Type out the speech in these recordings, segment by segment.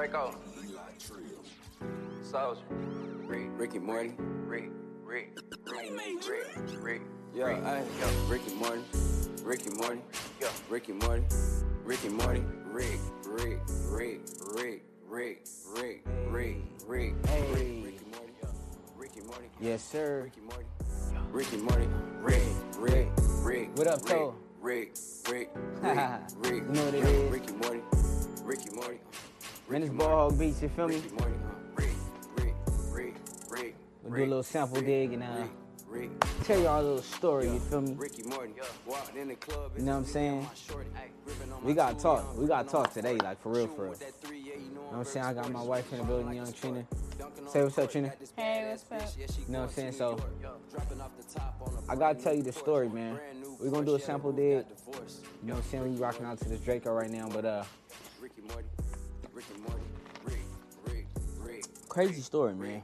Draco. Soldier. Rick. Ricky Morty. Rick. Rick. Rick. Rick. Rick. Yo. I, Ricky Morty. Ricky Morty. Yo. Ricky Morty. Ricky Morty. Rick. Rick. Rick. Rick. Rick. Rick. Rick. Rick. Hey. Ricky Morty. Ricky Morty. Yes, sir. Ricky Morty. Ricky Morty. Rick. Rick. Rick. What up, Rick, Rick. Rick. Rick. Rick. You know what it Yo, is. Ricky Morty. Ricky Morty. Man, it's Ball Hog Beats, you feel me? Ricky Morty. Rick. Rick. Rick. Rick. We'll do a little sample Rick, dig and, uh, Rick. Rick. Tell y'all a little story, you feel me? Ricky Morton, walked in the club. You know what I'm saying? We gotta talk. We gotta talk today, like for real, for real. You know what I'm saying? I got my wife in the building, young Trina. Say what's up, Trina. Hey, what's up? You know what I'm saying? So, I gotta tell you the story, man. We're gonna do a sample dig. You know what I'm saying? We rocking out to this Draco right now, but uh, crazy story, man.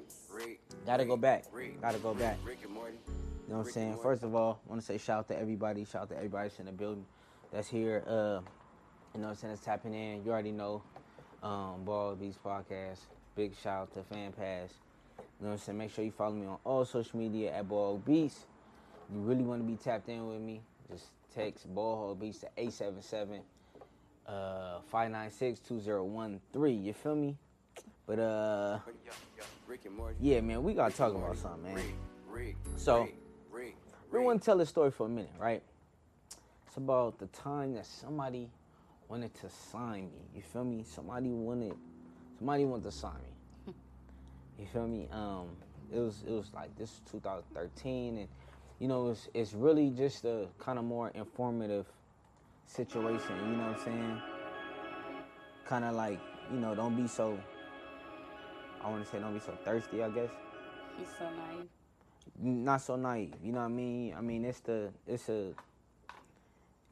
Gotta go back. Gotta go back. You know what I'm saying? First of all, I want to say shout out to everybody. Shout out to everybody that's in the building that's here. Uh, you know what I'm saying? That's tapping in. You already know. Um, Ball Beats Podcast. Big shout out to Fan Pass. You know what I'm saying? Make sure you follow me on all social media at Ball Beats. You really want to be tapped in with me? Just text Ball Beats to 877 uh 596-2013. You feel me? But uh Yo, yo, Rick and Morty. yeah, man, we gotta talk about something, man. So, We want to tell this story for a minute, right? It's about the time that somebody wanted to sign me. You feel me? Somebody wanted, somebody wanted to sign me. You feel me? Um, it was it was like this is 2013, and you know it's it's really just a kind of more informative situation. You know what I'm saying? Kind of like you know, don't be so. I want to say don't be so thirsty. I guess He's so naive. not so naive. You know what I mean? I mean, it's the it's a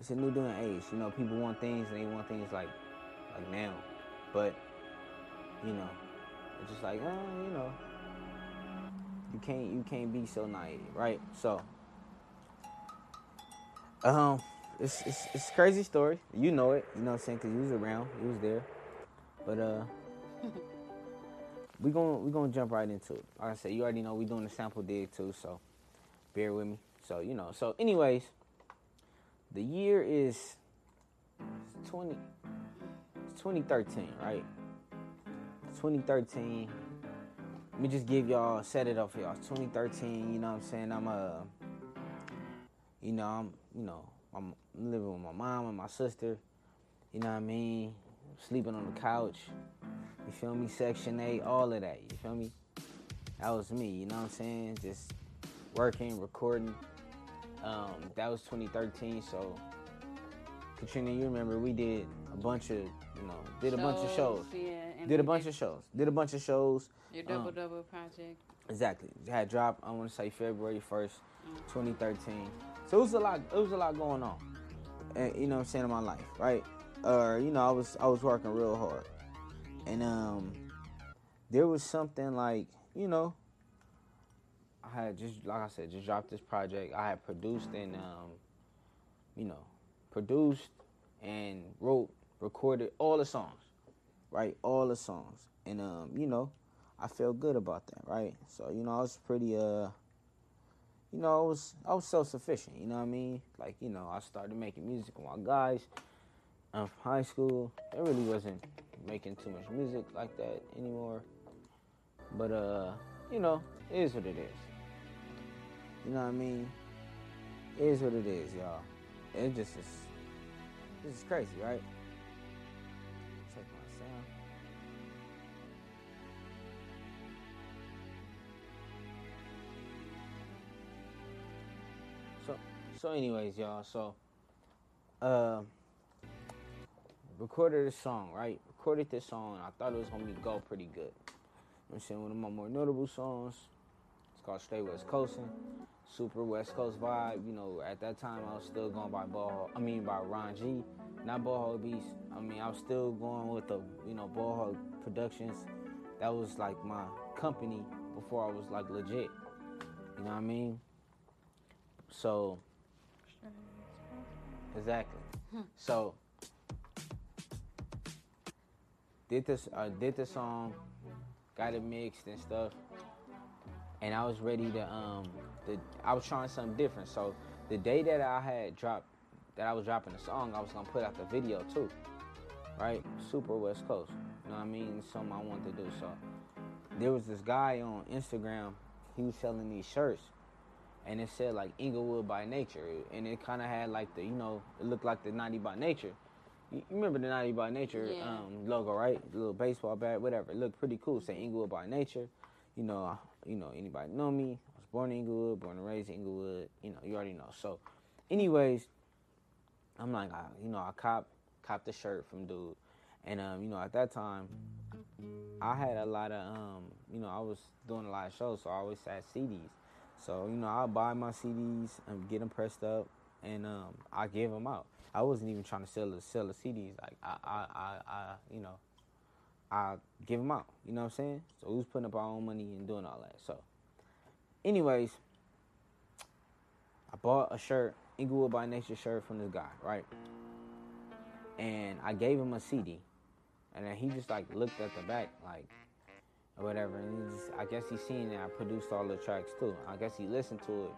it's a new doing age. You know, people want things and they want things like like now, but you know, it's just like uh, you know, you can't you can't be so naive, right? So, um, it's it's it's a crazy story. You know it. You know what I'm saying? Cause you was around, you was there, but uh. we gonna we gonna jump right into it. Like I said, you already know we doing the sample dig too, so bear with me. So you know. So anyways, the year is twenty. It's 2013, right? 2013. Let me just give y'all set it up for y'all. It's 2013. You know what I'm saying? I'm uh, you know I'm you know I'm living with my mom and my sister. You know what I mean? Sleeping on the couch. You feel me? Section 8, all of that. You feel me? That was me, you know what I'm saying? Just working, recording. Um, that was 2013, so Katrina, you remember we did a bunch of, you know, did a bunch of shows. Yeah. Did a bunch of shows. Did a bunch of shows. Your double um, double project. Exactly. Had dropped, I want to say February 1st, 2013. So it was a lot it was a lot going on. And, you know I'm saying in my life, right? Or you know, I was I was working real hard. And um there was something like, you know, I had just like I said, just dropped this project. I had produced and um you know, produced and wrote, recorded all the songs. Right? All the songs. And um, you know, I felt good about that, right? So, you know, I was pretty uh you know, I was I was self sufficient, you know what I mean? Like, you know, I started making music with my guys um, high school. I really wasn't making too much music like that anymore. But uh, you know, it is what it is. You know what I mean? It is what it is, y'all. It just is this is crazy, right? So, anyways, y'all. So, uh, recorded this song, right? Recorded this song. I thought it was gonna be go pretty good. I'm saying one of my more notable songs. It's called Straight West Coastin'. Super West Coast vibe. You know, at that time I was still going by Ball. I mean by Ron G, not Ball Hog Beats. I mean I was still going with the you know Ball Hog Productions. That was like my company before I was like legit. You know what I mean? So exactly. So did this, uh, did the song, got it mixed and stuff, and I was ready to um, the, I was trying something different. So the day that I had dropped, that I was dropping the song, I was gonna put out the video too, right? Super West Coast, you know what I mean? Something I wanted to do. So there was this guy on Instagram, he was selling these shirts, and it said like Inglewood by Nature, and it kind of had like the, you know, it looked like the Naughty by Nature. You remember the Naughty by Nature Yeah. um, logo, right? The little baseball bat, whatever. It looked pretty cool. Say Inglewood by Nature. You know, I- you know anybody know me? I was born in Inglewood, born and raised in Inglewood. You know, you already know. So, anyways, I'm like, I, you know, I cop cop the shirt from dude, and um, you know, at that time, I had a lot of um, you know, I was doing a lot of shows, so I always had CDs. So you know, I buy my CDs and get them pressed up, and um, I give them out. I wasn't even trying to sell the sell the CDs. Like I, I, I, I you know, I give them out. You know what I'm saying? So was putting up our own money and doing all that. So, anyways, I bought a shirt, Inglewood by Nature shirt from this guy, right? And I gave him a CD, and then he just like looked at the back, like or whatever, and he just, I guess he seen that I produced all the tracks too. I guess he listened to it,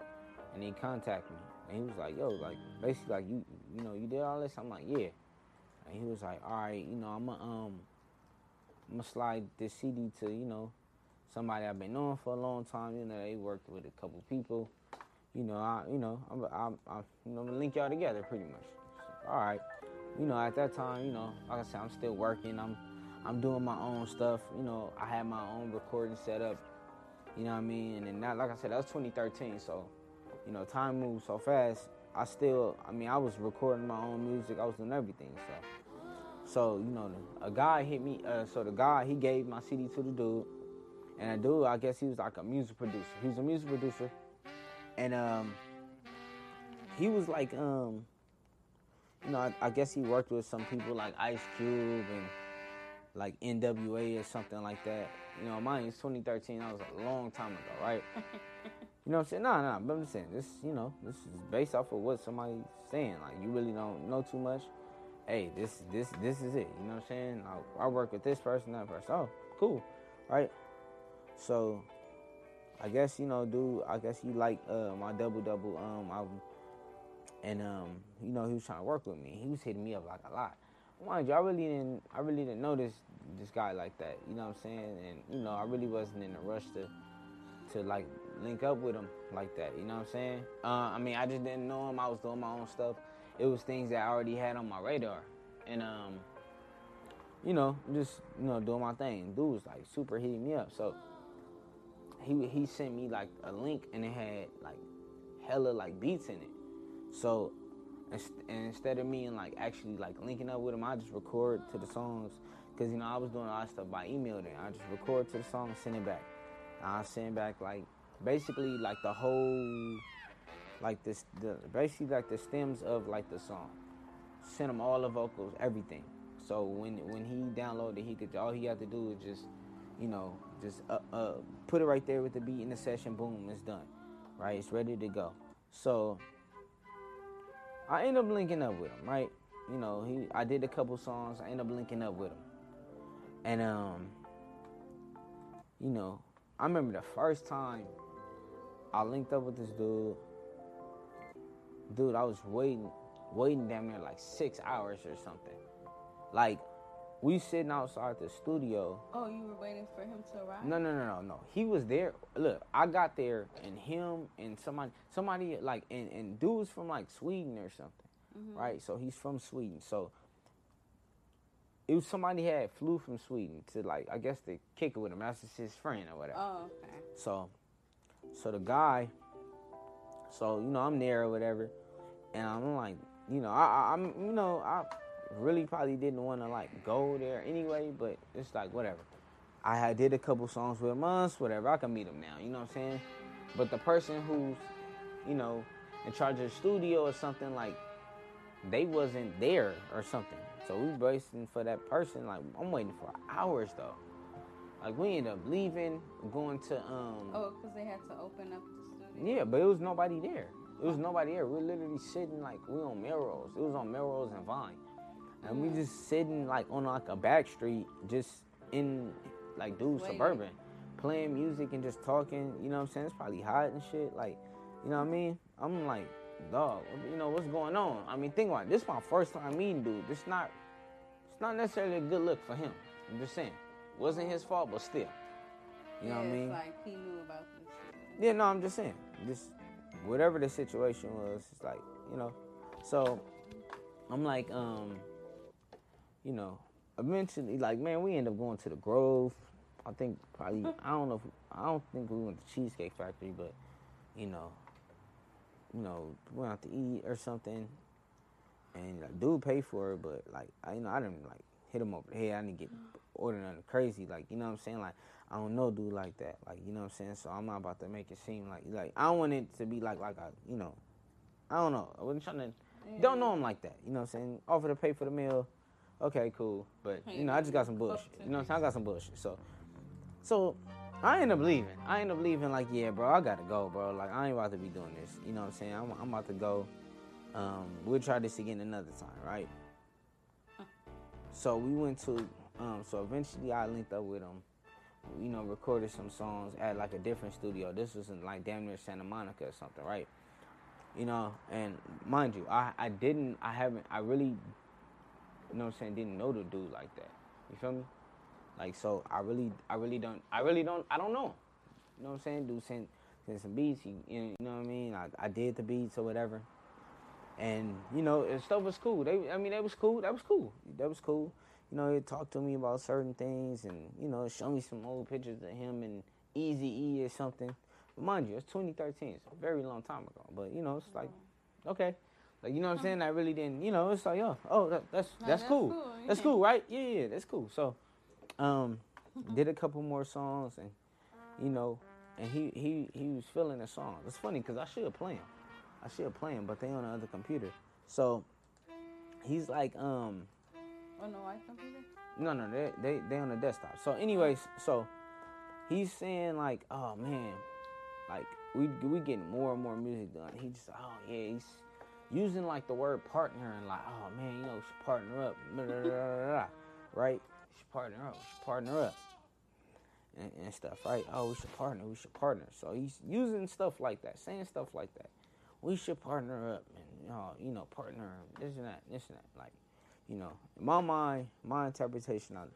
and he contacted me, and he was like, "Yo, like basically like you, you know, you did all this." I'm like, "Yeah," and he was like, "All right, you know, I'm gonna um, I'm gonna slide this CD to you know somebody I've been knowing for a long time. You know, they worked with a couple people. You know, I, you know, I'm, I'm, I'm you know, I'm gonna link y'all together pretty much. So, all right, you know, at that time, you know, like I said, I'm still working. I'm, I'm doing my own stuff. You know, I had my own recording set up. You know what I mean? And that, like I said, that was 2013. So, you know, time moves so fast. I still, I mean, I was recording my own music. I was doing everything. So, so you know, a guy hit me. Uh, so the guy he gave my CD to the dude, and the dude, I guess he was like a music producer. He was a music producer, and um, he was like um, you know, I, I guess he worked with some people like Ice Cube and like NWA or something like that. You know, mine is 2013. That was a long time ago, right? you know what I'm saying? Nah, nah. But I'm just saying this. You know, this is based off of what somebody's saying. Like you really don't know too much. Hey, this, this, this is it. You know what I'm saying? I, I work with this person, that person. Oh, cool, right? So, I guess you know, dude. I guess he liked uh, my double double um album, and um, you know, he was trying to work with me. He was hitting me up like a lot. Mind you, I really didn't, I really didn't know this this guy like that. You know what I'm saying? And you know, I really wasn't in a rush to to like link up with him like that. You know what I'm saying? Uh, I mean, I just didn't know him. I was doing my own stuff. It was things that I already had on my radar, and um, you know, just you know, doing my thing. Dude was like super hitting me up. So he he sent me like a link, and it had like hella like beats in it. So and instead of me and like actually like linking up with him, I just record to the songs. Cause you know I was doing a lot of stuff by email then. I just record to the song, and send it back. I send back like basically like the whole like this the basically like the stems of like the song. Send him all the vocals, everything. So when when he downloaded, he could all he had to do is just you know just uh, uh put it right there with the beat in the session. Boom, it's done. Right, it's ready to go. So I end up linking up with him. Right, you know he I did a couple songs. I end up linking up with him, and um you know I remember the first time I linked up with this dude. Dude, I was waiting, waiting damn near like six hours or something. Like, we sitting outside the studio. Oh, you were waiting for him to arrive? No, no, no, no, no. He was there. Look, I got there, and him and somebody, somebody like, and, and dude's from like Sweden or something, mm-hmm. right? So he's from Sweden. So it was somebody had flew from Sweden to like, I guess to kick it with him. That's just his friend or whatever. Oh, okay. So, so the guy, so you know I'm there or whatever, and I'm like, you know, I, I I'm, you know, I really probably didn't want to like go there anyway, but it's like whatever. I had did a couple songs with months, whatever. I can meet him now, you know what I'm saying? But the person who's, you know, in charge of the studio or something like, they wasn't there or something. So we waiting for that person. Like I'm waiting for hours though. Like we ended up leaving, going to um. Oh, because they had to open up the studio? Yeah, but it was nobody there. It was nobody there. We are literally sitting like we on Melrose. It was on Melrose and Vine, and we just sitting like on like a back street, just in like dude suburban, playing music and just talking. You know what I'm saying? It's probably hot and shit. Like, you know what I mean? I'm like, dog, you know what's going on? I mean, think about it. This is my first time meeting dude. This not, it's not necessarily a good look for him. I'm just saying, wasn't his fault, but still. You know yeah, what I mean? It's like he knew about this. shit. Yeah, no, I'm just saying. Just whatever the situation was, it's like, you know. So I'm like, um, you know, eventually like man, we end up going to the Grove. I think probably hmm. I don't know if I don't think we went to Cheesecake Factory, but you know, you know, went out to eat or something. And like, dude paid for it, but like I you know, I didn't like hit him over the head. I didn't get order nothing crazy. Like, you know what I'm saying? Like I don't know dude like that. Like, you know what I'm saying? So I'm not about to make it seem like like I don't want it to be like like I you know I don't know. I wasn't trying to don't know him like that. You know what I'm saying? Offer to pay for the meal. Okay, cool. But you know, I just got some bullshit. You know? I got some bullshit. So so I end up leaving. I end up leaving like, yeah, bro, I gotta go, bro. Like I ain't about to be doing this. You know what I'm saying? I'm, I'm about to go. Um, we'll try this again another time, right? So we went to um, so eventually I linked up with him. You know, recorded some songs at like a different studio. This was in like damn near Santa Monica or something, right? You know, and mind you, I, I didn't I haven't I really you know what I'm saying, didn't know the dude like that. You feel me? Like so I really I really don't I really don't I don't know. You know what I'm saying? Dude sent sent some beats, he, you know what I mean? I, I did the beats or whatever. And, you know, and stuff was cool. They I mean that was cool. That was cool. That was cool. You know, he talked to me about certain things and, you know, show me some old pictures of him and Easy E or something. Mind you, it's 2013. It's a very long time ago. But, you know, it's like, okay. Like, you know what I'm saying? I really didn't, you know, it's like, oh, oh, that, that's, No, that's, that's cool. cool, That's cool, right? Yeah, yeah, that's cool. So, um, did a couple more songs and, you know, and he, he, he was feeling the songs. It's funny because I should play him. I should play him, but they on the other computer. So, he's like, um, On the white computer? no, no, they they they on the desktop. So, anyways, so he's saying like, oh man, like we we getting more and more music done. He just, oh yeah, he's using like the word partner and like, oh man, you know, should partner up, blah, blah, blah, blah, blah, right? Should partner up, should partner up, and, and stuff, right? Oh, we should partner, we should partner. So he's using stuff like that, saying stuff like that. We should partner up and you know, you know, partner this and that, this and that, like you know, in my mind, my interpretation on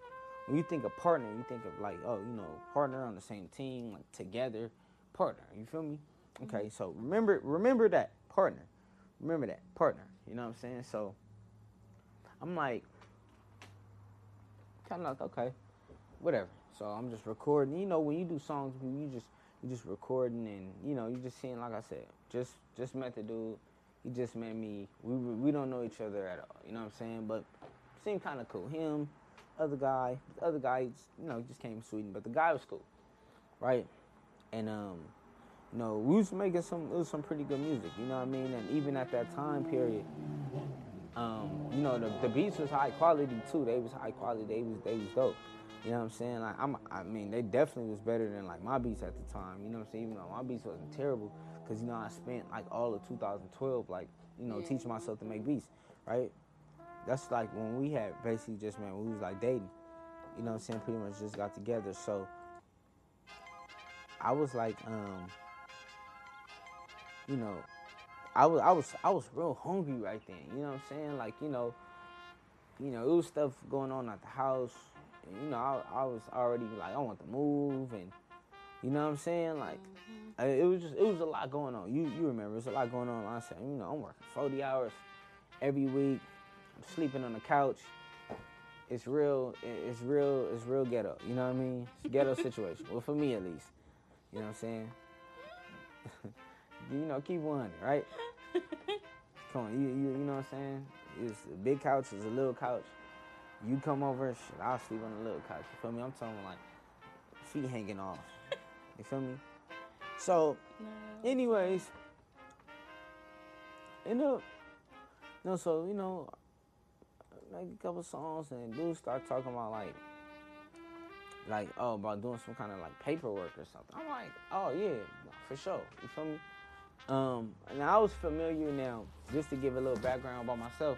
when you think of partner, you think of like, oh, you know, partner on the same team, like together, partner. You feel me? Okay, mm-hmm. so remember, remember that partner. Remember that partner. You know what I'm saying? So I'm like, kind of like, okay, whatever. So I'm just recording. You know, when you do songs, you just you just recording and you know you just seeing, like I said, just just met the dude. He just met me. We we don't know each other at all. You know what I'm saying? But seemed kind of cool. Him, other guy, the other guy, you know, just came from Sweden, but the guy was cool, right? And um, you know, we was making some it was some pretty good music. You know what I mean? And even at that time period, um, you know, the, the beats was high quality too. They was high quality. They was they was dope. You know what I'm saying? Like I'm, I mean, they definitely was better than like my beats at the time. You know what I'm saying? Even though my beats wasn't terrible, because you know I spent like all of 2012 like you know Yeah. teaching myself to make beats, right? That's like when we had basically just man, we was like dating. You know what I'm saying? Pretty much just got together. So I was like, um, you know, I was I was I was real hungry right then. You know what I'm saying? Like you know, you know, it was stuff going on at the house. And, you know, I, I was already like I want to move, and you know what I'm saying? Like mm-hmm. I- it was just it was a lot going on. You you remember? It's a lot going on. I said, you know, I'm working 40 hours every week. I'm sleeping on the couch. It's real. It's real. It's real ghetto. You know what I mean? It's a ghetto situation. Well, for me at least. You know what I'm saying? you know, keep one, right? Come on, you, you you know what I'm saying? It's a big couch, it's a little couch. You come over, shit, I'll sleep on the little couch. You feel me? I'm talking like feet hanging off. You feel me? So, No. anyways, you know, you know, so you know, make a couple songs and dudes start talking about like, like oh, about doing some kind of like paperwork or something. I'm like, oh yeah, for sure. You feel me? Um, and I was familiar now, just to give a little background about myself.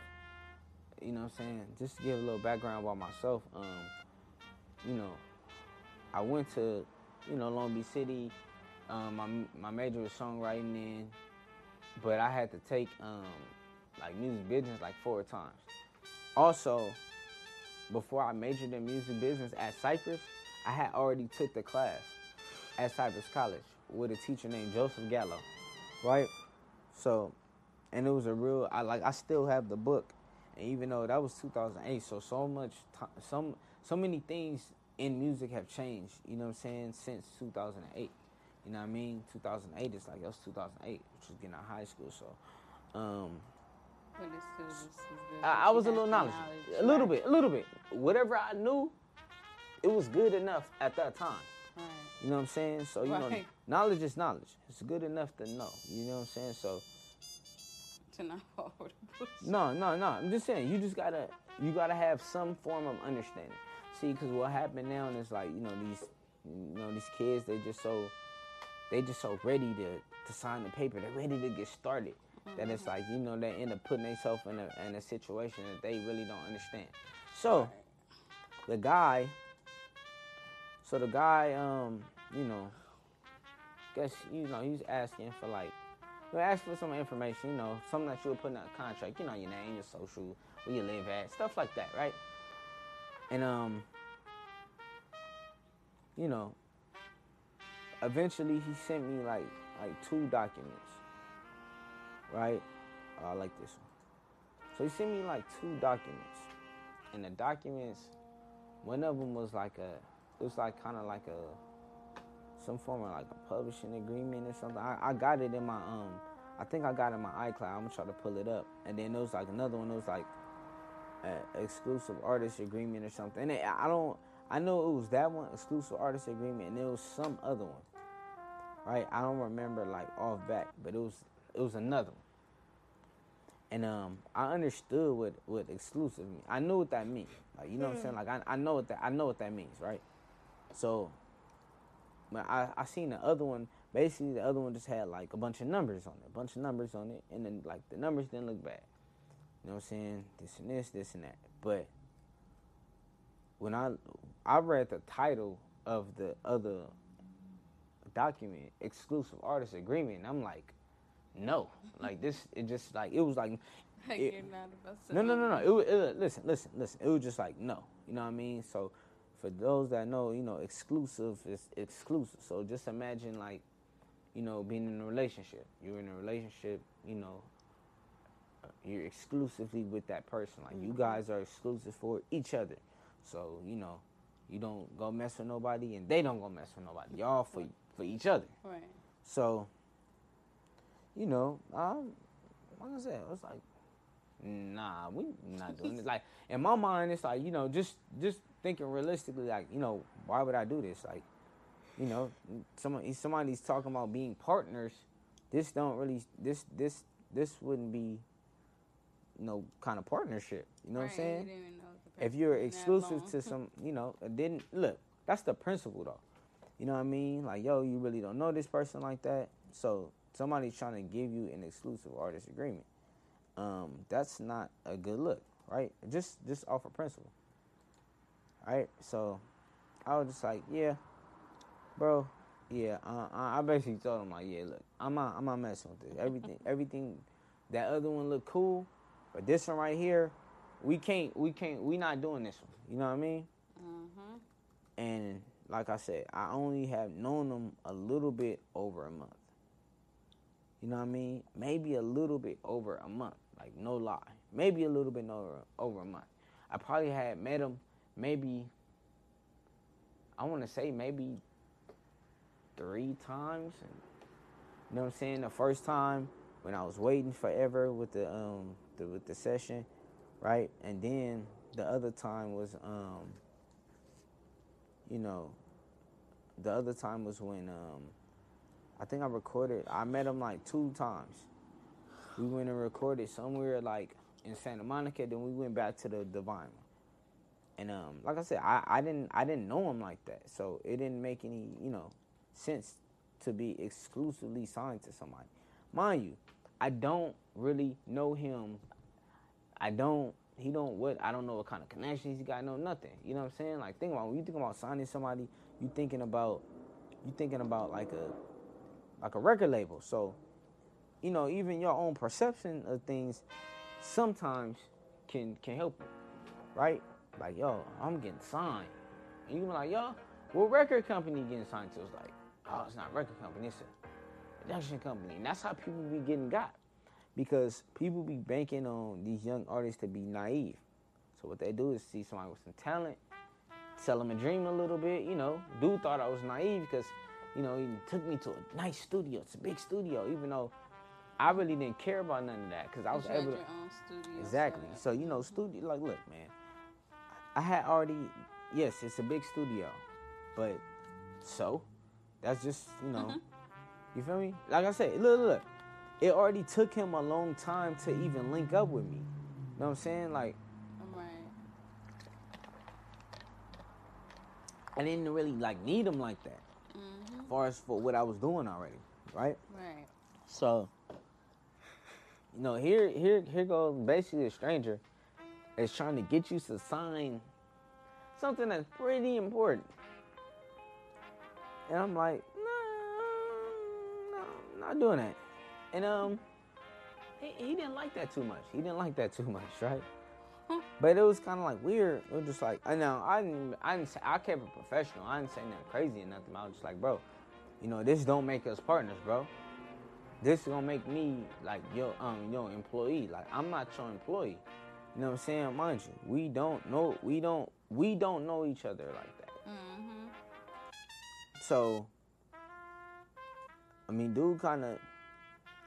you know what I'm saying, just to give a little background about myself, um, you know, I went to, you know, Long Beach City. Um, my my major was songwriting then, but I had to take um, like music business like four times. Also, before I majored in music business at Cypress, I had already took the class at Cypress College with a teacher named Joseph Gallo, right? So, and it was a real. I like. I still have the book, and even though that was 2008, so so much, ti some so many things in music have changed. You know what I'm saying since 2008. You know what I mean? 2008 is like that was 2008, which was getting out of high school. So, um, But it's still good. I, I was a little knowledgeable, knowledge, a little right, bit, a little bit. Whatever I knew, it was good enough at that time. Right. You know what I'm saying? So you know, knowledge is knowledge. It's good enough to know. You know what I'm saying? So To not fall for the bush. no, no, no. I'm just saying you just gotta you gotta have some form of understanding. See, because what happened now is like you know these you know these kids they just so they just so ready to to sign the paper. They're ready to get started. That it's like you know they end up putting themselves in a in a situation that they really don't understand. So the guy. So the guy, um, you know, guess you know he's asking for like you ask for some information, you know, something that you would put in a contract, you know, your name, your social, where you live at, stuff like that, right? And um, you know, eventually he sent me like like two documents, right? Oh, I like this one. So he sent me like two documents, and the documents, one of them was like a, it was like kind of like a some form of like a publishing agreement or something. I, I got it in my um I think I got it in my iCloud. I'm gonna try to pull it up. And then there was like another one that was like an exclusive artist agreement or something. And it, I don't I know it was that one, exclusive artist agreement, and there was some other one. Right? I don't remember like off back, but it was it was another one. And um I understood what what exclusive mean. I knew what that meant. Like you know what I'm saying? Like I, I know what that I know what that means, right? So but I, I seen the other one. Basically, the other one just had like a bunch of numbers on it, a bunch of numbers on it, and then like the numbers didn't look bad. You know what I'm saying? This and this, this and that. But when I I read the title of the other document, exclusive artist agreement, I'm like, no, like this. It just like it was like Like It- you're not about to no, no, no, no. It, it, listen, listen, listen. It was just like no. You know what I mean? So, for those that know, you know, exclusive is exclusive. So just imagine like, you know, being in a relationship. You're in a relationship. You know, you're exclusively with that person. Like you guys are exclusive for each other. So you know, you don't go mess with nobody, and they don't go mess with nobody. Y'all for for each other. Right. So, you know, um, like I said, it was like, nah, we not doing it. Like in my mind, it's like you know, just just thinking realistically, like you know, why would I do this? Like, you know, somebody somebody's talking about being partners. This don't really this this this wouldn't be no kind of partnership. You know what I'm saying? you didn't even know the if you're exclusive to some, you know, didn't look. That's the principle, though. You know what I mean? Like, yo, you really don't know this person like that, so somebody's trying to give you an exclusive artist agreement. Um, that's not a good look, right? Just just off of principle, right? So, I was just like, yeah, bro, yeah. Uh, I I basically told him like, yeah, look, I'm not I'm not messing with this. Everything everything, that other one looked cool, but this one right here, we can't we can't we not doing this one. You know what I mean? Mhm. And like I said, I only have known them a little bit over a month. You know what I mean? Maybe a little bit over a month. Like no lie. Maybe a little bit over over a month. I probably had met him maybe I want to say maybe three times. And, you know what I'm saying? The first time when I was waiting forever with the um the, with the session, right? And then the other time was um you know the other time was when um I think I recorded I met him like two times. We went and recorded somewhere like in Santa Monica, then we went back to the Divine. And um like I said, I, I didn't I didn't know him like that. So it didn't make any, you know, sense to be exclusively signed to somebody. Mind you, I don't really know him. I don't he don't what I don't know what kind of connections he got, no nothing. You know what I'm saying? Like think about when you think about signing somebody, you thinking about you thinking about like a like a record label. So, you know, even your own perception of things sometimes can can help you. Right? Like, yo, I'm getting signed. And you be like, yo, what record company you getting signed to? It's like, oh, it's not a record company, it's a production company. And that's how people be getting got because people be banking on these young artists to be naive. So what they do is see somebody with some talent, sell them a dream a little bit. You know, dude thought I was naive because, you know, he took me to a nice studio. It's a big studio, even though I really didn't care about none of that because I was able your to. own studio Exactly. So you know, studio. Like, look, man, I had already. Yes, it's a big studio, but so that's just you know, Mm-hmm. you feel me? Like I said, look, look. It already took him a long time to even link up with me. You know what I'm saying? Like, Right. I didn't really like need him like that, Mm-hmm. as far as for what I was doing already, right? Right. So, you know, here, here, here goes basically a stranger is trying to get you to sign something that's pretty important, and I'm like, no, no, not doing that. And um, he, he didn't like that too much. He didn't like that too much, right? But it was kind of like weird. It was just like I know I didn't I didn't say, I kept it professional. I didn't say nothing crazy or nothing. I was just like, bro, you know, this don't make us partners, bro. This is gonna make me like your um your employee. Like I'm not your employee. You know what I'm saying? Mind you, we don't know we don't we don't know each other like that. Mm-hmm. So I mean, dude, kind of.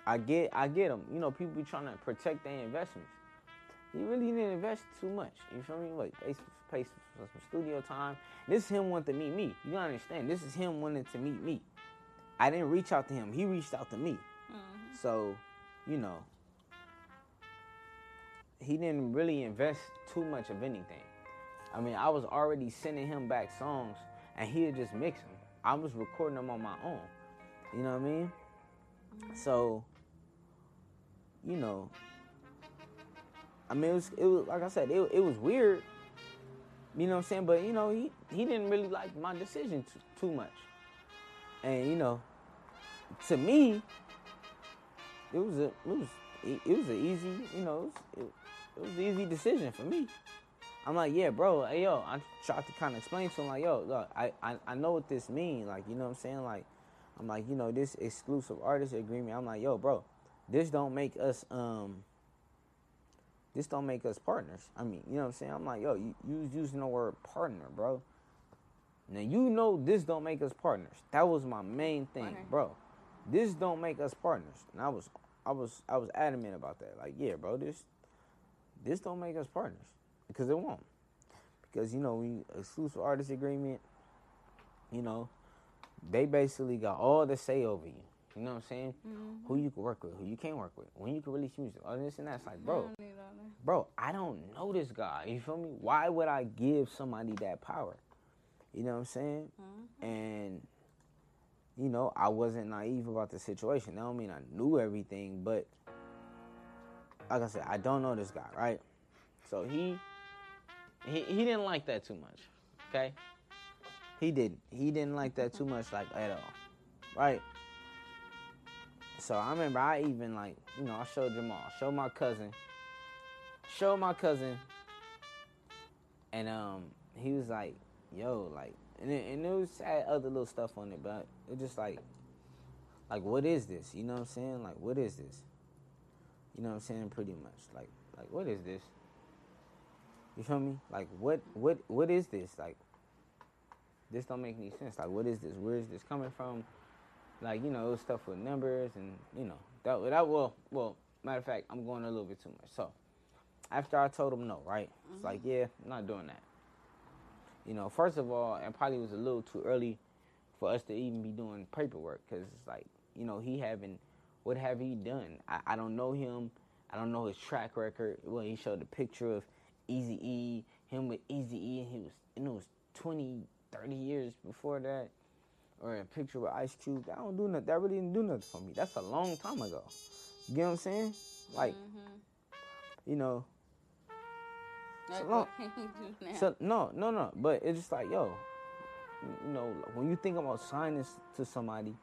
I get, I get him. You know, people be trying to protect their investments. He really didn't invest too much. You feel me? Like they pay for some studio time. This is him wanting to meet me. You gotta understand. This is him wanting to meet me. I didn't reach out to him. He reached out to me. Mm-hmm. So, you know, he didn't really invest too much of anything. I mean, I was already sending him back songs, and he would just mix them. I was recording them on my own. You know what I mean? So, you know, I mean, it was, it was like I said, it, it was weird. You know what I'm saying? But you know, he he didn't really like my decision too, too much. And you know, to me, it was a it was it was an easy you know it was, it, it was an easy decision for me. I'm like, yeah, bro, hey, yo, I tried to kind of explain to him like, yo, look, I, I I know what this means, like, you know what I'm saying, like, I'm like, you know, this exclusive artist agreement. I'm like, yo, bro, this don't make us um. This don't make us partners. I mean, you know what I'm saying? I'm like, yo, you, you was using the word partner, bro. Now you know this don't make us partners. That was my main thing, Okay. bro. This don't make us partners. And I was I was I was adamant about that. Like, yeah, bro, this this don't make us partners. Because it won't. Because you know, we exclusive artist agreement, you know, they basically got all the say over you. You know what I'm saying? Mm-hmm. Who you can work with, who you can't work with, when you can release music, all this and that's like, bro, don't need all that. bro, I don't know this guy. You feel me? Why would I give somebody that power? You know what I'm saying? Mhm. And you know, I wasn't naive about the situation. That don't mean I knew everything, but like I said, I don't know this guy, right? So he he he didn't like that too much. Okay? He didn't. He didn't like that too much like at all. Right? So I remember I even like, you know, I showed Jamal, showed my cousin, showed my cousin, and um, he was like, "Yo, like," and it, and it was had other little stuff on it, but it just like, like, what is this? You know what I'm saying? Like, what is this? You know what I'm saying? Pretty much, like, like, what is this? You feel me? Like, what, what, what is this? Like, this don't make any sense. Like, what is this? Where is this coming from? Like, you know, it was stuff with numbers and you know that that well, well, matter of fact, I'm going a little bit too much. So, after I told him no, right? It's like, mm-hmm. yeah, I'm not doing that. You know, first of all, it probably was a little too early for us to even be doing paperwork because it's like, you know, he having, what have he done? I, I don't know him. I don't know his track record. Well, he showed a picture of Easy E, him with Easy E, and he was, and it was 20, 30 years before that. Or a picture with Ice Cube. That don't do nothing. That really didn't do nothing for me. That's a long time ago. You get what I'm saying? Like, Mhm. you know, so long. what can you do now? So no, no, no. But it's just like, yo, you know, when you think about signing to somebody,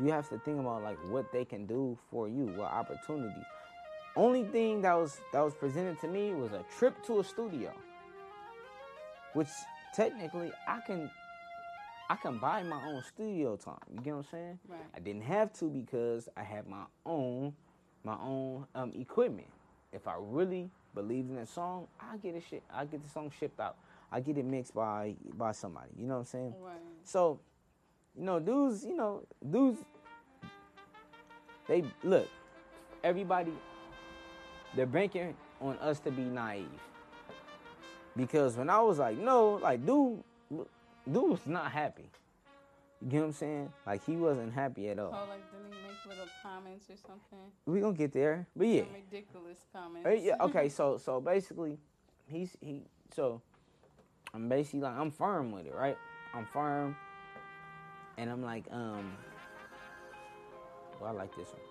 you have to think about like what they can do for you, what opportunities. Only thing that was that was presented to me was a trip to a studio, which technically I can I can buy my own studio time. You get what I'm saying? Right. I didn't have to because I had my own my own um, equipment. If I really believed in a song, I get it shit. I get the song shipped out. I get it mixed by by somebody. You know what I'm saying? Right. So, you know, dudes, you know, dudes, they look, everybody, they're banking on us to be naive. Because when I was like, no, like, dude, dude was not happy. You get what I'm saying? Like, he wasn't happy at all. Oh, like, did he make little comments or something? we gonna get there, but yeah. Some ridiculous comments. Yeah, okay, so so basically, he's he so I'm basically like I'm firm with it, right? I'm firm, and I'm like um, well I like this one.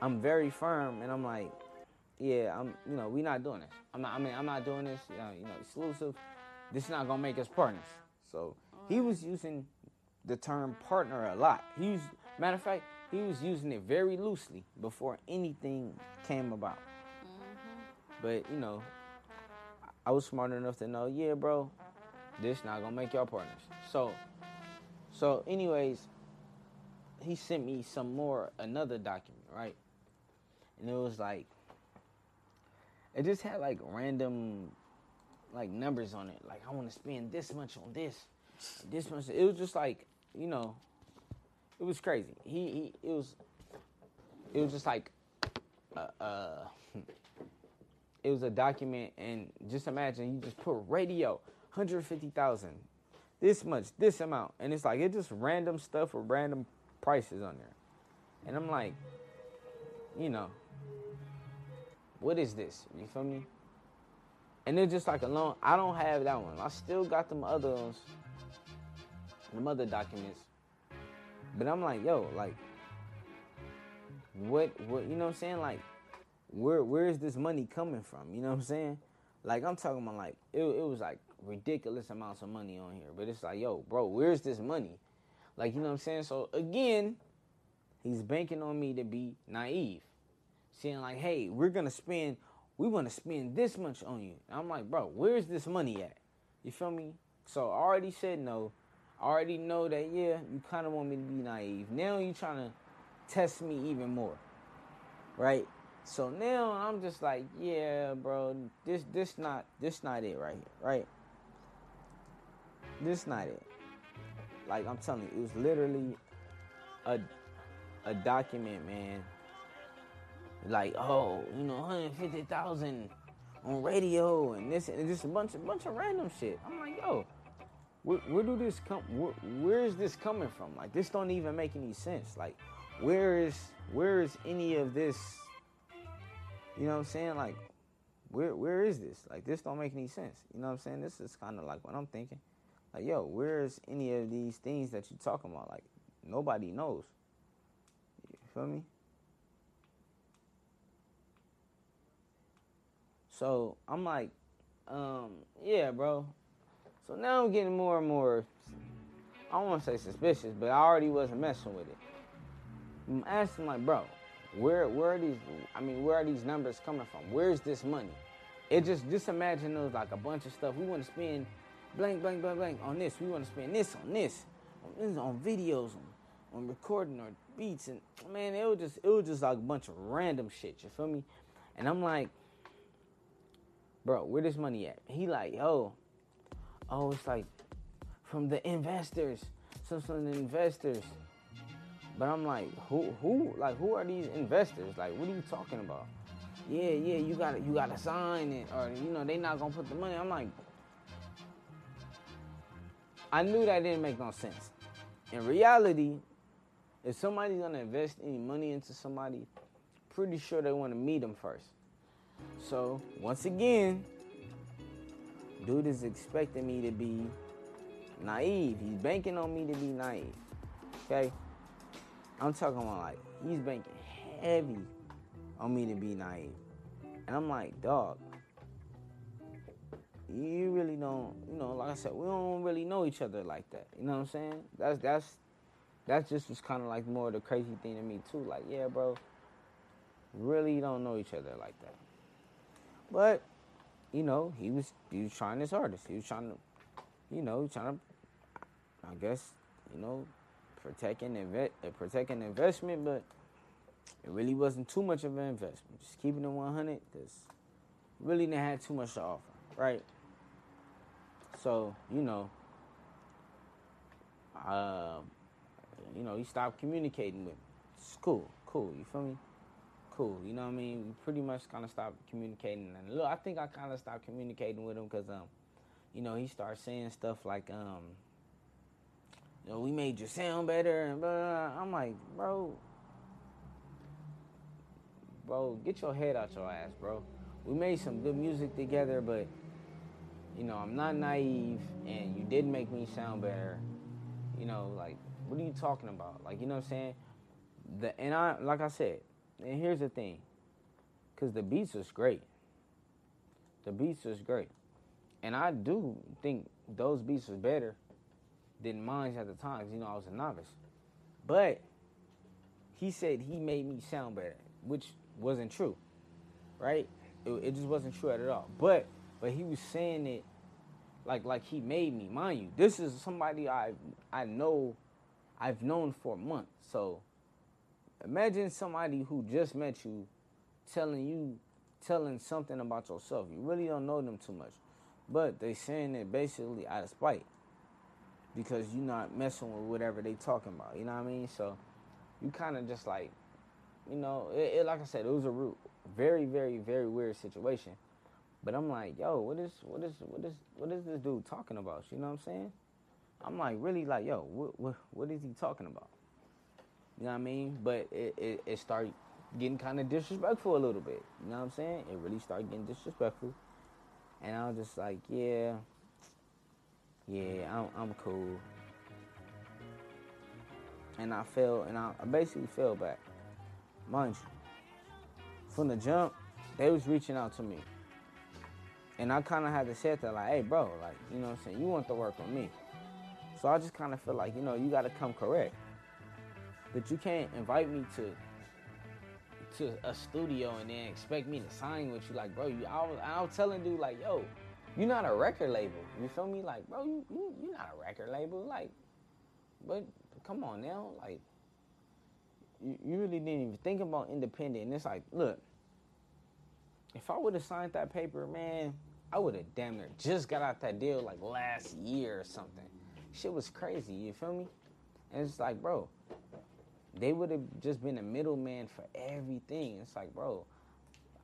I'm very firm, and I'm like, yeah, I'm you know we not doing this. I'm not. I mean I'm not doing this. You know, you know exclusive. This is not gonna make us partners. So he was using the term partner a lot. He was matter of fact he was using it very loosely before anything came about. But you know, I was smart enough to know, yeah, bro, this not gonna make y'all partners. So, so anyways, he sent me some more another document, right? And it was like, it just had like random, like numbers on it. Like I want to spend this much on this, this much. It was just like, you know, it was crazy. He, he it was, it was just like, uh, uh it was a document and just imagine you just put radio 150,000 this much this amount. And it's like it's just random stuff with random prices on there. And I'm like you know what is this? You feel me? And it's just like alone. I don't have that one. I still got them other ones them other documents. But I'm like yo like what what you know what I'm saying? Like where where is this money coming from? You know what I'm saying? Like I'm talking about like it, it was like ridiculous amounts of money on here, but it's like yo, bro, where's this money? Like you know what I'm saying? So again, he's banking on me to be naive, saying like, hey, we're gonna spend, we want to spend this much on you. And I'm like, bro, where's this money at? You feel me? So I already said no. I already know that yeah, you kind of want me to be naive. Now you trying to test me even more, right? So now I'm just like, yeah, bro, this this not this not it right here, right? This not it. Like I'm telling you, it was literally a a document, man. Like, oh, you know, 150,000 on radio and this and just a bunch of bunch of random shit. I'm like, yo, where, where do this come? Where, where is this coming from? Like, this don't even make any sense. Like, where is where is any of this? You know what I'm saying? Like, where where is this? Like, this don't make any sense. You know what I'm saying? This is kind of like what I'm thinking. Like, yo, where's any of these things that you're talking about? Like, nobody knows. You feel me? So I'm like, um, yeah, bro. So now I'm getting more and more. I don't want to say suspicious, but I already wasn't messing with it. I'm asking like, bro, where where are these? I mean, where are these numbers coming from? Where's this money? It just just imagine was like a bunch of stuff. We want to spend blank blank blank blank on this. We want to spend this on this, on, this, on videos, on, on recording or beats, and man, it was just it was just like a bunch of random shit. You feel me? And I'm like, bro, where this money at? He like, yo, oh, it's like from the investors, some from the investors. But I'm like, who, who, like, who are these investors? Like, what are you talking about? Yeah, yeah, you gotta, you gotta sign it, or you know, they not gonna put the money. I'm like, I knew that didn't make no sense. In reality, if somebody's gonna invest any money into somebody, pretty sure they want to meet them first. So once again, dude is expecting me to be naive. He's banking on me to be naive. Okay? I'm talking about like he's banking heavy on me to be naive. And I'm like, dog, you really don't, you know, like I said, we don't really know each other like that. You know what I'm saying? That's that's that's just was kind of like more of the crazy thing to me too. Like, yeah, bro, really don't know each other like that. But you know, he was he was trying his hardest. He was trying to, you know, trying to, I guess, you know, protect an inve- uh, protect an investment, but it really wasn't too much of an investment. Just keeping it 100, because really didn't have too much to offer, right? So you know, um, you know, he stopped communicating with me. It's cool, cool. You feel me? Cool. You know what I mean? We pretty much kind of stopped communicating. And look, I think I kind of stopped communicating with him because, um, you know, he started saying stuff like, um, you know, we made you sound better, and blah. I'm like, bro, bro, get your head out your ass, bro. We made some good music together, but you know, I'm not naive, and you did make me sound better. You know, like, what are you talking about? Like, you know what I'm saying? The and I, like I said, and here's the thing, because the beats was great. The beats was great, and I do think those beats was better than mine at the time. 'cause, you know, I was a novice, but he said he made me sound better, which wasn't true, right? It, it just wasn't true at all. But but he was saying it like like he made me. Mind you, this is somebody I I know, I've known for months. So imagine somebody who just met you, telling you, telling something about yourself. You really don't know them too much, but they saying it basically out of spite because you're not messing with whatever they talking about. You know what I mean? So you kind of just like, you know, it, it, like I said, it was a ru- very, very, very weird situation. But I'm like, yo, what is, what is, what is, what is this dude talking about? You know what I'm saying? I'm like, really, like, yo, what, what, what is he talking about? You know what I mean? But it, it, it started getting kind of disrespectful a little bit. You know what I'm saying? It really started getting disrespectful, and I was just like, yeah, yeah, I'm, I'm cool. And I fell, and I, I basically fell back. Mind you, from the jump, they was reaching out to me. And I kind of had to say that, like, hey, bro, like, you know what I'm saying? You want to work with me. So I just kind of feel like, you know, you got to come correct. But you can't invite me to to a studio and then expect me to sign with you. Like, bro, you, I was, I was telling dude, like, yo, you're not a record label. You feel me? Like, bro, you, you, you're not a record label. Like, but come on now. Like, you, you really didn't even think about independent. And it's like, look, if I would have signed that paper, man, I would have damn near just got out that deal like last year or something. Shit was crazy. You feel me? And it's like, bro, they would have just been a middleman for everything. It's like, bro,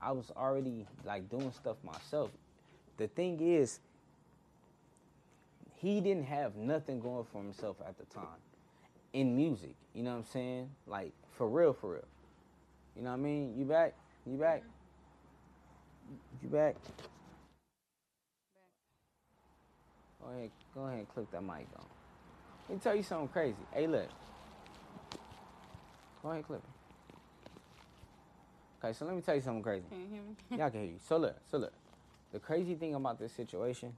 I was already like doing stuff myself. The thing is, he didn't have nothing going for himself at the time in music. You know what I'm saying? Like for real, for real. You know what I mean? You back? You back? Mm-hmm. You back? Go ahead, go ahead and click that mic on. Let me tell you something crazy. Hey, look. Go ahead, clip it. Okay, so let me tell you something crazy. Can you hear me? Y'all can hear you. So look, so look. The crazy thing about this situation,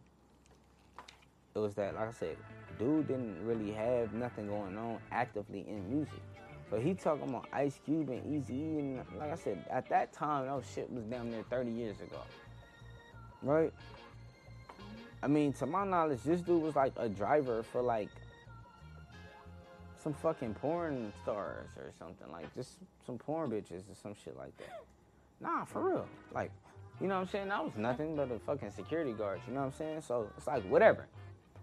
it was that, like I said, dude didn't really have nothing going on actively in music. But he talking about Ice Cube and Eazy and like I said, at that time, that shit was damn near 30 years ago. Right? I mean, to my knowledge, this dude was like a driver for like some fucking porn stars or something. Like just some porn bitches or some shit like that. Nah, for real. Like, you know what I'm saying? I was nothing but a fucking security guard, you know what I'm saying? So it's like whatever.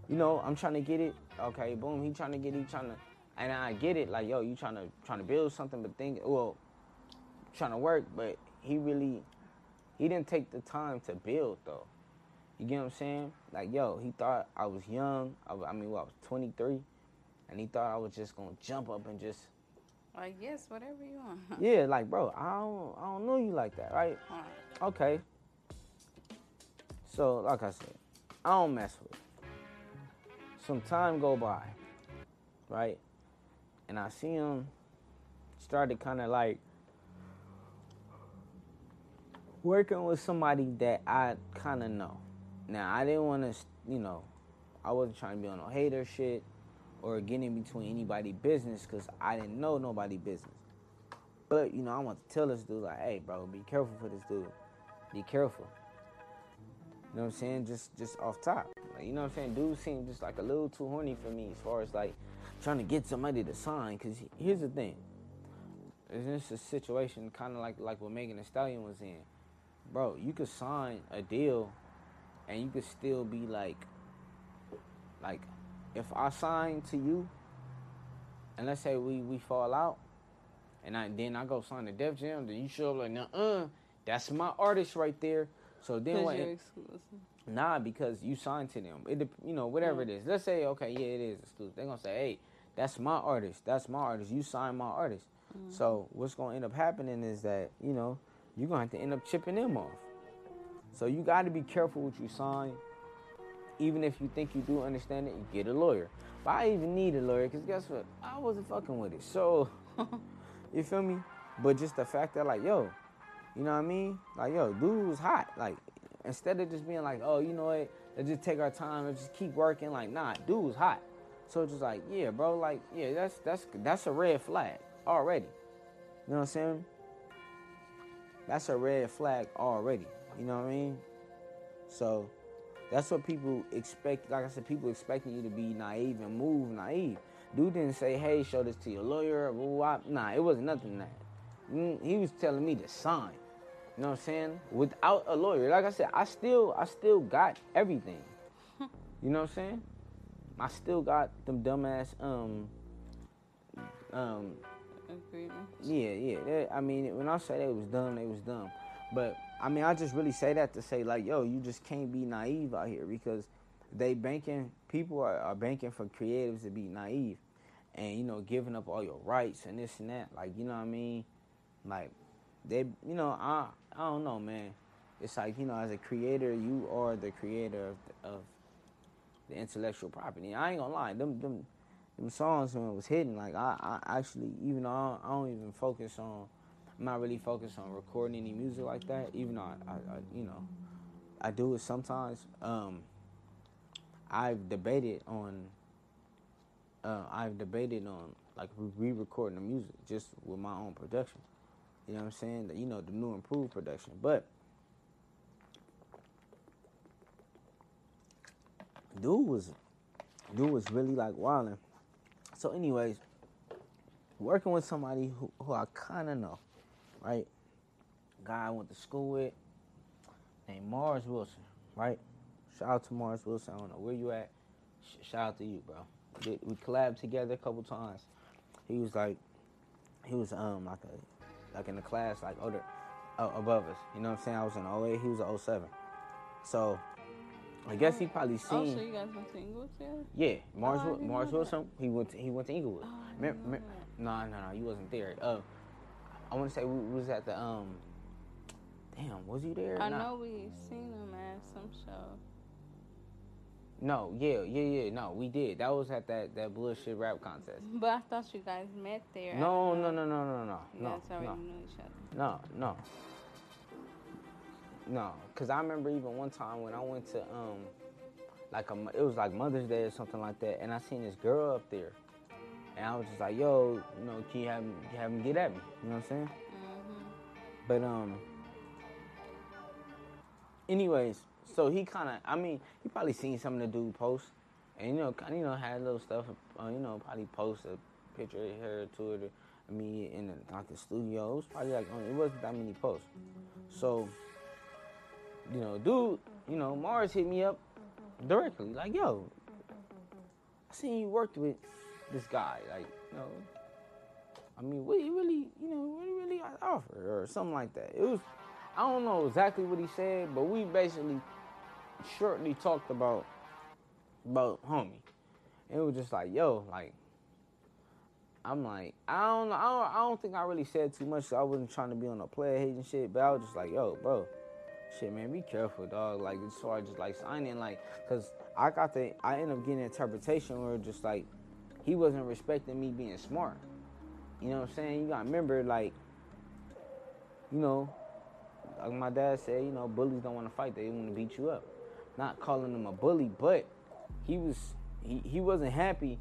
You know, I'm trying to get it. Okay, boom, he trying to get it, he trying to and I get it, like, yo, you trying to trying to build something but think well, trying to work, but he really he didn't take the time to build though. You get what I'm saying? Like, yo, he thought I was young. I, I mean, what, I was 23, and he thought I was just gonna jump up and just, Like, yes, whatever you want. yeah, like, bro, I don't, I don't know you like that, right? Alright. Okay. So, like I said, I don't mess with. it. Some time go by, right? And I see him started kind of like working with somebody that I kind of know. Now I didn't want to, you know, I wasn't trying to be on no hater shit or get in between anybody business because I didn't know nobody business. But you know, I want to tell this dude like, hey, bro, be careful for this dude. Be careful. You know what I'm saying? Just just off top. Like, you know what I'm saying? Dude seemed just like a little too horny for me as far as like trying to get somebody to sign. Cause here's the thing. This Is a situation kind of like like what Megan Thee Stallion was in? Bro, you could sign a deal, and you could still be like, like, if I sign to you, and let's say we we fall out, and I then I go sign to Def Jam, then you show up like, nah, uh that's my artist right there. So then what? Nah, because you signed to them. It, you know, whatever it is. Let's say, okay, yeah, it is exclusive. They're gonna say, hey, that's my artist. That's my artist. You signed my artist. So what's gonna end up happening is that you know you're gonna have to end up chipping them off. So you got to be careful what you sign. Even if you think you do understand it, you get a lawyer. But I even need a lawyer because guess what? I wasn't fucking with it. So you feel me? But just the fact that like, yo, you know what I mean? Like, yo, dude was hot. Like, instead of just being like, oh, you know what? Let's just take our time and just keep working. Like, nah, dude was hot. So it's just like, yeah, bro, like, yeah, that's that's that's a red flag already. You know what I'm saying? That's a red flag already. You know what I mean? So that's what people expect. Like I said, people expecting you to be naive and move naive. Dude didn't say, "Hey, show this to your lawyer." Nah, it wasn't nothing that. Mm, He was telling me to sign. You know what I'm saying? Without a lawyer. Like I said, I still, I still got everything. You know what I'm saying? I still got them dumbass um um Agreement. yeah, yeah. That, I mean, when I say they was dumb, they was dumb. But I mean, I just really say that to say like, yo, you just can't be naive out here because they banking people are, are banking for creatives to be naive, and you know, giving up all your rights and this and that. Like, you know what I mean? Like, they, you know, I, I don't know, man. It's like you know, as a creator, you are the creator of the, of the intellectual property. I ain't gonna lie, them them them songs when it was hitting, like I, I actually even though I I don't even focus on, I'm not really focused on recording any music like that. Even though I, I, I you know, I do it sometimes. Um, I've debated on. Uh, I've debated on like re-recording the music just with my own production. You know what I'm saying? The, you know the new improved production, but. Dude was, dude was really like wilding. So, anyways, working with somebody who, who I kind of know, right? Guy I went to school with, named Mars Wilson, right? Shout out to Mars Wilson. I don't know where you at. Sh- shout out to you, bro. We, collabed together a couple times. He was like, he was um like a like in the class like older uh, above us. You know what I'm saying? I was in 08, he was in 07. So I guess he probably seen. Oh, so you guys went to Inglewood together? Yeah, Mars, Oh, I Wil- didn't Mars Wilson. He went. To, he went to Inglewood. Oh, I Mer- didn't mer- no, no, no. You wasn't there. Uh, I want to say we, was at the um. Damn, was you there? I Nah. know we seen him at some show. No, yeah, yeah, yeah. No, we did. That was at that that bullshit rap contest. But I thought you guys met there. No, no, no, no, no, no, You no, guys already no, knew each other. no, no. No, cause I remember even one time when I went to um, like a, it was like Mother's Day or something like that, and I seen this girl up there, and I was just like, yo, you know, can you have him, have him get at me? You know what I'm saying? hmm But um anyways, so he kind of I mean, he probably seen some of the dude post and you know, kind of you know had little stuff uh, you know, probably post a picture of her of the I mean, in the like the studio. It was probably like it wasn't that many posts. So you know, dude, you know, Mars hit me up directly like, "Yo, I seen you worked with this guy, like, you know, I mean, what you really, you know, what you really offer or something like that. It was, I don't know exactly what he said, but we basically shortly talked about about homie. It was just like, yo, like, I'm like, I don't know, I don't, I don't think I really said too much. So I wasn't trying to be on a player hating shit, but I was just like, yo, bro, shit, man, be careful, dog. Like, as far as just like signing, like, cause I got the, I end up getting interpretation where just like, he wasn't respecting me being smart. You know what I'm saying? You gotta remember, like, you know, like my dad said, you know, bullies don't want to fight; they want to beat you up. not calling him a bully, but he was he, he wasn't happy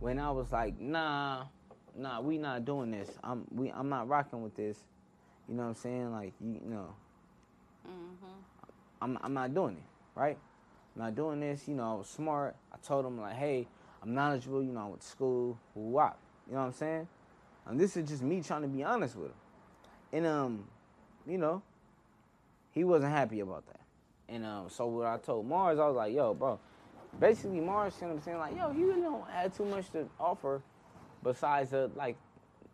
when I was like, nah, nah, we not doing this. I'm we I'm not rocking with this. You know what I'm saying? Like you, you know, Mhm. I'm I'm not doing it, right? I'm not doing this. You know, I was smart. I told him like, hey, I'm knowledgeable. You know, I went to school. Wop. You know what I'm saying? And this is just me trying to be honest with him. And um, you know, he wasn't happy about that. And um, so what I told Mars, I was like, yo, bro. Basically, Mars, you know what I'm saying? Like, yo, you really don't have too much to offer besides a like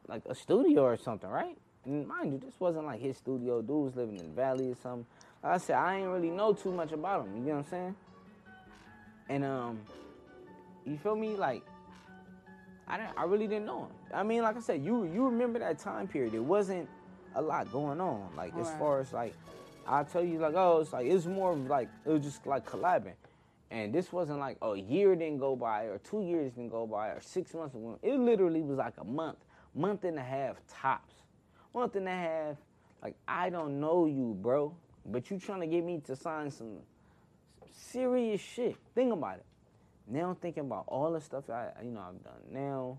like a studio or something, right? And mind you, this wasn't like his studio. Dude was living in the valley or something. Like I said, I ain't really know too much about him. You know what I'm saying? And um, you feel me? Like, I didn't, I really didn't know him. I mean, like I said, you you remember that time period? It wasn't a lot going on. Like as Right. far as like, I tell you like, oh, it's like it's more of like it was just like collabing. And this wasn't like a year didn't go by or two years didn't go by or six months. It literally was like a month, month and a half tops, month and a half. Like I don't know you, bro, but you trying to get me to sign some serious shit. Think about it. Now I'm thinking about all the stuff I you know I've done. Now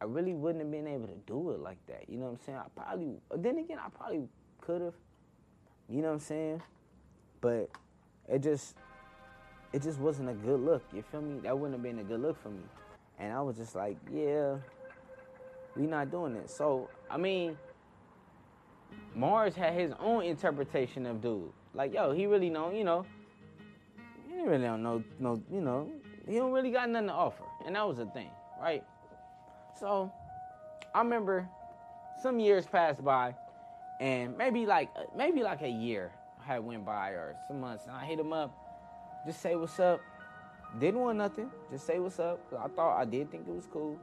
I really wouldn't have been able to do it like that. You know what I'm saying? I probably then again I probably could have. You know what I'm saying? But it just it just wasn't a good look. You feel me? That wouldn't have been a good look for me. And I was just like, yeah, we not doing it. So I mean, Mars had his own interpretation of dude. Like, yo, he really know, you know, he really don't know, no, you know, he don't really got nothing to offer, and that was the thing, right? So, I remember some years passed by, and maybe like maybe like a year had went by or some months, and I hit him up, just say what's up. Didn't want nothing, just say what's up. I thought I did think it was cool.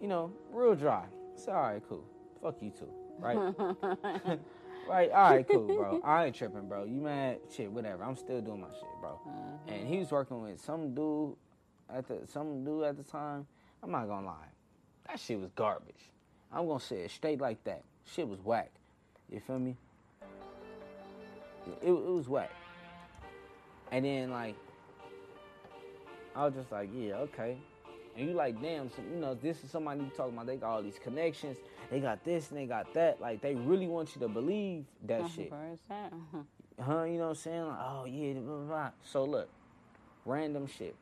You know, real dry. It's all right, cool. Fuck you too, right? right, all right, cool, bro. I ain't tripping, bro. You mad? Shit, whatever. I'm still doing my shit, bro. Uh-huh. And he was working with some dude at the some dude at the time. I'm not gonna lie, that shit was garbage. I'm gonna say it straight like that. Shit was whack. You feel me? It, it was whack. And then like, I was just like, yeah, okay. And you like, damn, so, you know, this is somebody you talking about. They got all these connections. They got this and they got that. Like, they really want you to believe that shit. Where is that? Huh? You know what I'm saying? Like, oh yeah, blah, blah, blah. So look, random shit.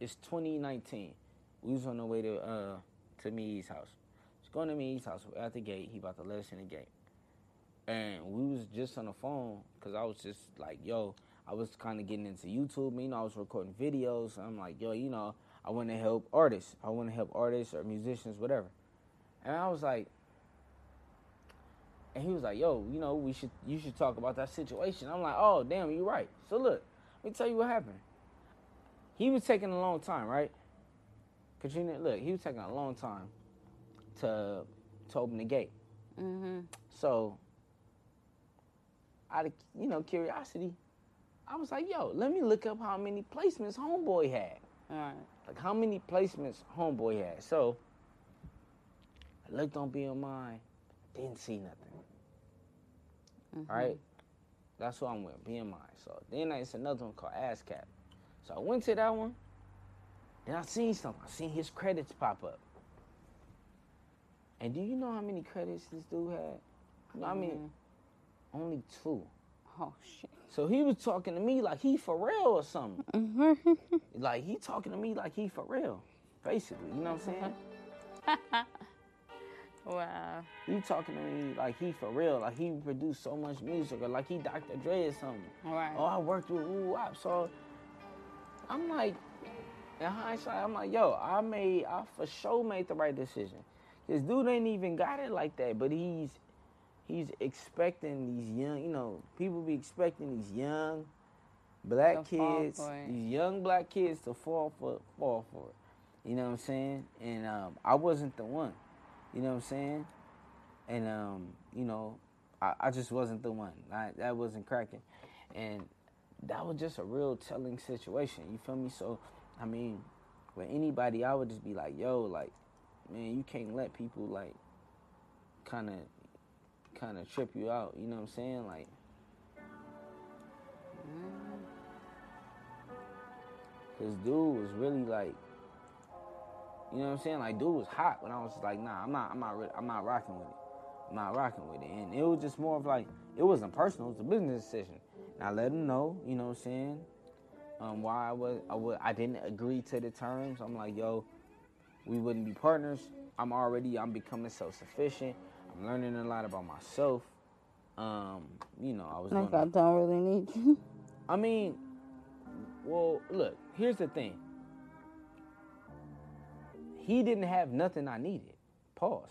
It's 2019. We was on the way to uh to Me's house. Just going to Me's house. We're at the gate. He about to let us in the gate. And we was just on the phone because I was just like, yo, I was kind of getting into YouTube. You know, I was recording videos. I'm like, yo, you know, I want to help artists. I want to help artists or musicians, whatever. And I was like, and he was like, "Yo, you know, we should you should talk about that situation." I'm like, "Oh, damn, you're right." So look, let me tell you what happened. He was taking a long time, right? Katrina, look, he was taking a long time to to open the gate. Mhm. So, out of you know curiosity, I was like, "Yo, let me look up how many placements Homeboy had." All right. Like how many placements Homeboy had. So I looked on BMI, didn't see nothing. Mhm. Right? That's what I'm with, BMI. So then it's another one called ASCAP. So I went to that one. Then I seen something. I seen his credits pop up. And do you know how many credits this dude had? You know, I mean, only two. Oh shit. So he was talking to me like he for real or something. Mhm. Like he talking to me like he for real, basically. You know what I'm saying? wow. He talking to me like he for real, like he produced so much music, or like he Dr. Dre or something. Right. Oh, I worked with Woo Wop. So I'm like, in hindsight, I'm like, yo, I made, I for sure made the right decision. This dude ain't even got it like that, but he's he's expecting these young, you know, people be expecting these young black To kids, these young black kids to fall for fall for it. You know what I'm saying? And um, I wasn't the one. You know what I'm saying? And um, you know, I, I just wasn't the one. I, that wasn't cracking, and that was just a real telling situation. You feel me? So, I mean, with anybody, I would just be like, yo, like, man, you can't let people like, kind of, kind of trip you out. You know what I'm saying? Like, Cause dude was really like, you know what I'm saying? Like dude was hot, but I was like, nah, I'm not, I'm not, I'm not rocking with it. I'm not rocking with it. And it was just more of like, it wasn't personal. It was a business decision. And I let him know, you know what I'm saying? Um, why I was, I was, I didn't agree to the terms. I'm like, yo, we wouldn't be partners. I'm already, I'm becoming self-sufficient. I'm learning a lot about myself. Um, you know, I was. Like I don't really need you. I mean, well, look, here's the thing. He didn't have nothing I needed. Pause.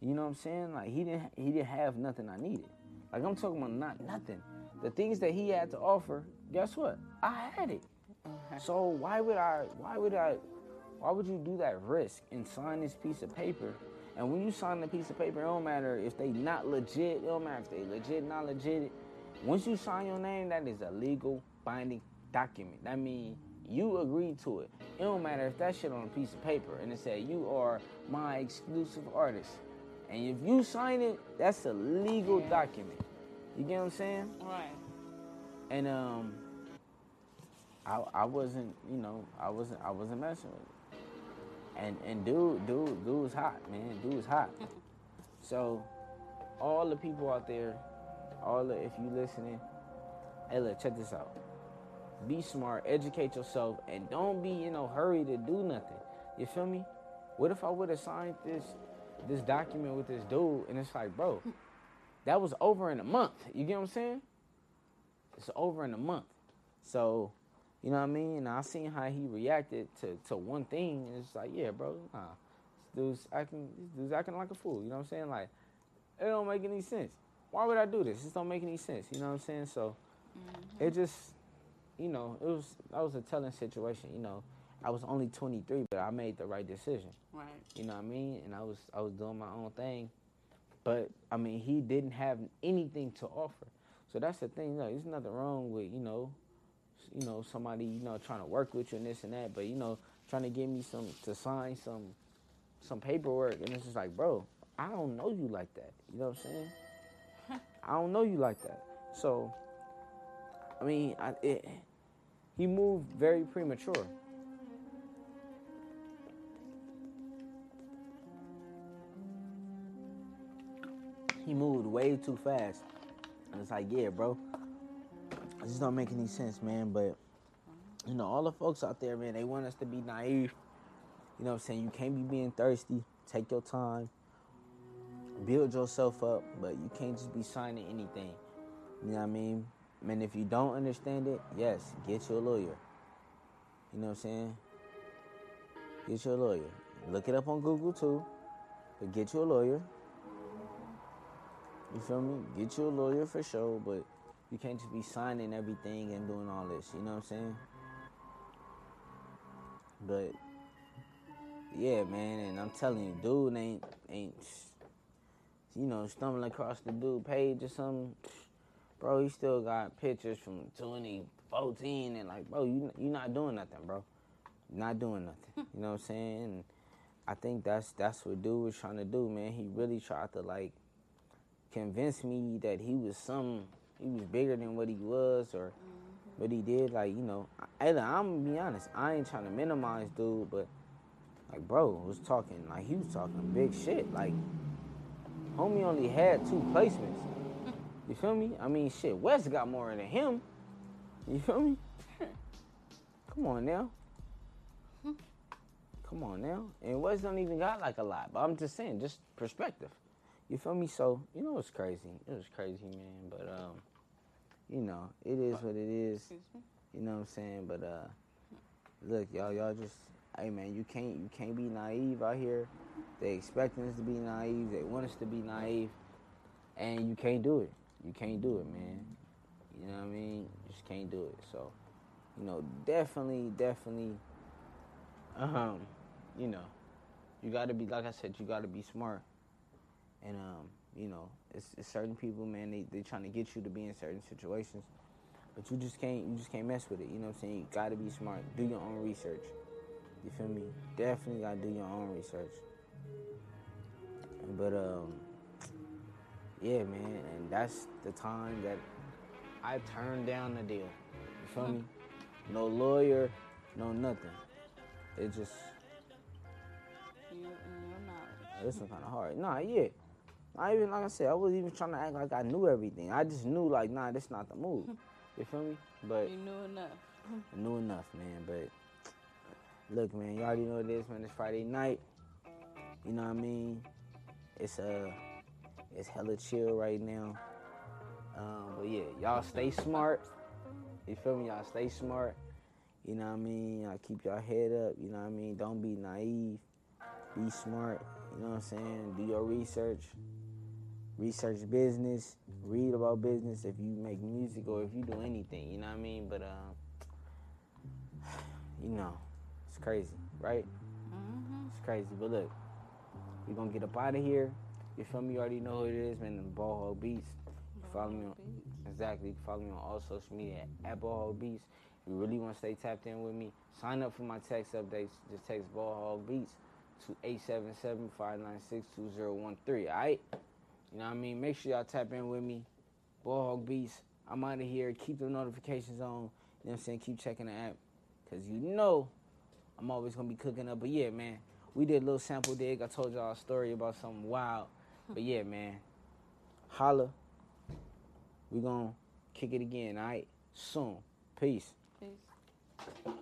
You know what I'm saying? Like he didn't he didn't have nothing I needed. Like I'm talking about not nothing. The things that he had to offer, guess what? I had it. So why would I why would I why would you do that risk and sign this piece of paper? And when you sign the piece of paper, it don't matter if they not legit, it don't matter if they legit, not legit. Once you sign your name, that is a legal binding document. That means you agreed to it. It don't matter if that shit on a piece of paper and it said you are my exclusive artist. And if you sign it, that's a legal document. You get what I'm saying? Right. And um I I wasn't, you know, I wasn't I wasn't messing with it. And and dude, dude, dude was hot, man. Dude was hot. so all the people out there, all the if you listening, hey look, check this out. Be smart, educate yourself, and don't be in no hurry to do nothing. You feel me? What if I would have signed this this document with this dude and it's like, bro, that was over in a month. You get what I'm saying? It's over in a month. So, you know what I mean? And I seen how he reacted to, to one thing, and it's like, yeah, bro, nah. This dude's acting this dude's acting like a fool, you know what I'm saying? Like, it don't make any sense. Why would I do this? This don't make any sense, you know what I'm saying? So mm-hmm. it just you know, it was that was a telling situation, you know. I was only twenty three, but I made the right decision. Right. You know what I mean? And I was I was doing my own thing. But I mean he didn't have anything to offer. So that's the thing, you know, there's nothing wrong with, you know, you know, somebody, you know, trying to work with you and this and that, but you know, trying to get me some to sign some some paperwork and it's just like, bro, I don't know you like that. You know what I'm saying? I don't know you like that. So I mean, I, it, he moved very premature. He moved way too fast. And it's like, yeah, bro. It just don't make any sense, man. But, you know, all the folks out there, man, they want us to be naive. You know what I'm saying? You can't be being thirsty. Take your time. Build yourself up. But you can't just be signing anything. You know what I mean? And if you don't understand it, yes, get you a lawyer. You know what I'm saying? Get you a lawyer. Look it up on Google too. But get you a lawyer. You feel me? Get you a lawyer for sure, but you can't just be signing everything and doing all this. You know what I'm saying? But yeah, man, and I'm telling you, dude ain't ain't you know stumbling across the dude page or something. Bro, he still got pictures from 2014 and like, bro, you you not doing nothing, bro. Not doing nothing. Hmm. You know what I'm saying? And I think that's that's what dude was trying to do, man. He really tried to like convince me that he was some he was bigger than what he was or what he did. Like, you know, I'm gonna be honest, I ain't trying to minimize dude, but like bro was talking like he was talking big shit. Like homie only had two placements. You feel me? I mean shit, West got more than him. You feel me? Come on now. Come on now. And West don't even got like a lot. But I'm just saying, just perspective. You feel me? So, you know it's crazy. It was crazy, man. But um, you know, it is what it is. You know what I'm saying? But uh look, y'all, y'all just hey man, you can't you can't be naive out here. They expecting us to be naive, they want us to be naive, and you can't do it. You can't do it, man. You know what I mean? You just can't do it. So, you know, definitely, definitely um, you know, you gotta be like I said, you gotta be smart. And um, you know, it's, it's certain people, man, they they trying to get you to be in certain situations. But you just can't you just can't mess with it. You know what I'm saying? You gotta be smart. Do your own research. You feel me? Definitely gotta do your own research. But um yeah, man, and that's the time that I turned down the deal. You feel me? No lawyer, no nothing. It just You, you know, it's kind of hard. Nah, yeah. I even like I said, I wasn't even trying to act like I knew everything. I just knew like, nah, that's not the move. You feel me? But you knew enough. I knew enough, man. But look, man, you already know this, man. It's Friday night. You know what I mean? It's uh, it's hella chill right now. Um, but yeah, y'all stay smart. You feel me? Y'all stay smart. You know what I mean? Y'all keep your head up. You know what I mean? Don't be naive. Be smart. You know what I'm saying? Do your research. Research business. Read about business if you make music or if you do anything. You know what I mean? But um, you know, it's crazy, right? Mm-hmm. It's crazy. But look, we gonna get up out of here. You feel me? You already know who it is, man. The Ball Hog Beats. Follow me on exactly. Follow me on all social media at Ball Hog Beats. If you really want to stay tapped in with me, sign up for my text updates. Just text Ball Hog Beats to 877-596-2013. All right? You know what I mean? Make sure y'all tap in with me. Ball Hog Beats. I'm out of here. Keep the notifications on. You know what I'm saying? Keep checking the app. Cause you know I'm always gonna be cooking up. But yeah, man, we did a little sample dig. I told y'all a story about something wild. But yeah, man, holla. We gonna kick it again, all right? Soon. Peace. Peace.